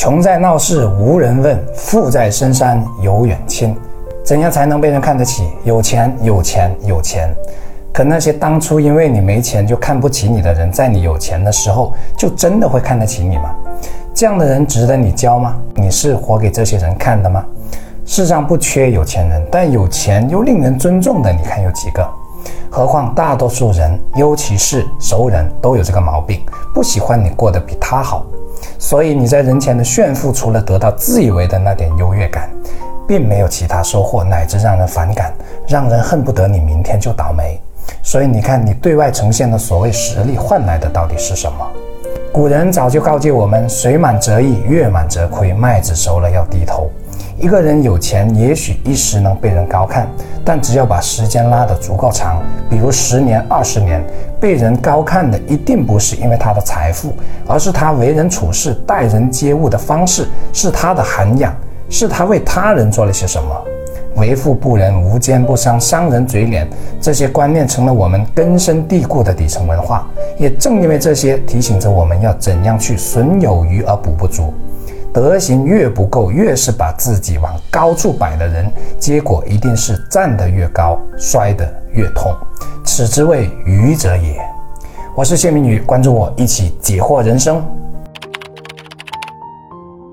穷在闹市无人问，富在深山有远亲。怎样才能被人看得起？有钱，有钱，有钱。可那些当初因为你没钱就看不起你的人，在你有钱的时候，就真的会看得起你吗？这样的人值得你交吗？你是活给这些人看的吗？世上不缺有钱人，但有钱又令人尊重的，你看有几个？何况大多数人，尤其是熟人都有这个毛病，不喜欢你过得比他好。所以你在人前的炫富，除了得到自以为的那点优越感，并没有其他收获，乃至让人反感，让人恨不得你明天就倒霉。所以你看，你对外呈现的所谓实力，换来的到底是什么？古人早就告诫我们：水满则溢，月满则亏，麦子熟了要低头。一个人有钱，也许一时能被人高看，但只要把时间拉得足够长，比如十年、二十年，被人高看的一定不是因为他的财富，而是他为人处事、待人接物的方式，是他的涵养，是他为他人做了些什么。为富不仁，无奸不商，商人嘴脸，这些观念成了我们根深蒂固的底层文化。也正因为这些，提醒着我们要怎样去损有余而补不足。德行越不够，越是把自己往高处摆的人，结果一定是站得越高，摔得越痛。此之谓愚者也。我是谢明宇，关注我，一起解惑人生。